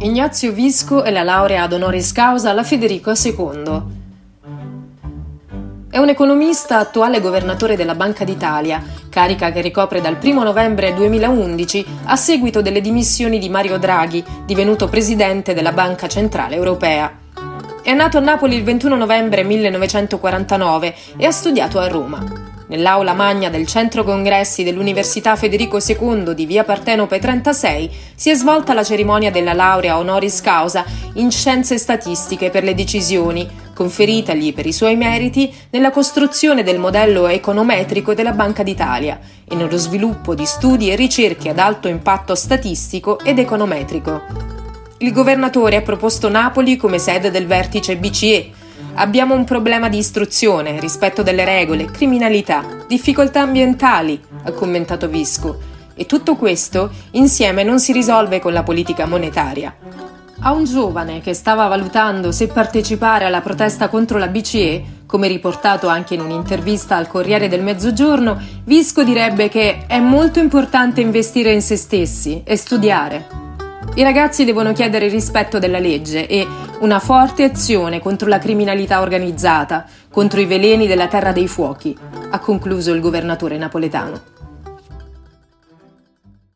Ignazio Visco e la laurea ad honoris causa alla Federico II. È un economista attuale governatore della Banca d'Italia, carica che ricopre dal 1 novembre 2011 a seguito delle dimissioni di Mario Draghi, divenuto presidente della Banca Centrale Europea. È nato a Napoli il 21 novembre 1949 e ha studiato a Roma. Nell'aula magna del centro congressi dell'Università Federico II di via Partenope 36 si è svolta la cerimonia della laurea honoris causa in scienze statistiche per le decisioni, conferitagli per i suoi meriti nella costruzione del modello econometrico della Banca d'Italia e nello sviluppo di studi e ricerche ad alto impatto statistico ed econometrico. Il governatore ha proposto Napoli come sede del vertice BCE Abbiamo un problema di istruzione, rispetto delle regole, criminalità, difficoltà ambientali, ha commentato Visco. E tutto questo insieme non si risolve con la politica monetaria. A un giovane che stava valutando se partecipare alla protesta contro la BCE, come riportato anche in un'intervista al Corriere del Mezzogiorno, Visco direbbe che è molto importante investire in se stessi e studiare. I ragazzi devono chiedere il rispetto della legge e una forte azione contro la criminalità organizzata, contro i veleni della terra dei fuochi, ha concluso il governatore napoletano.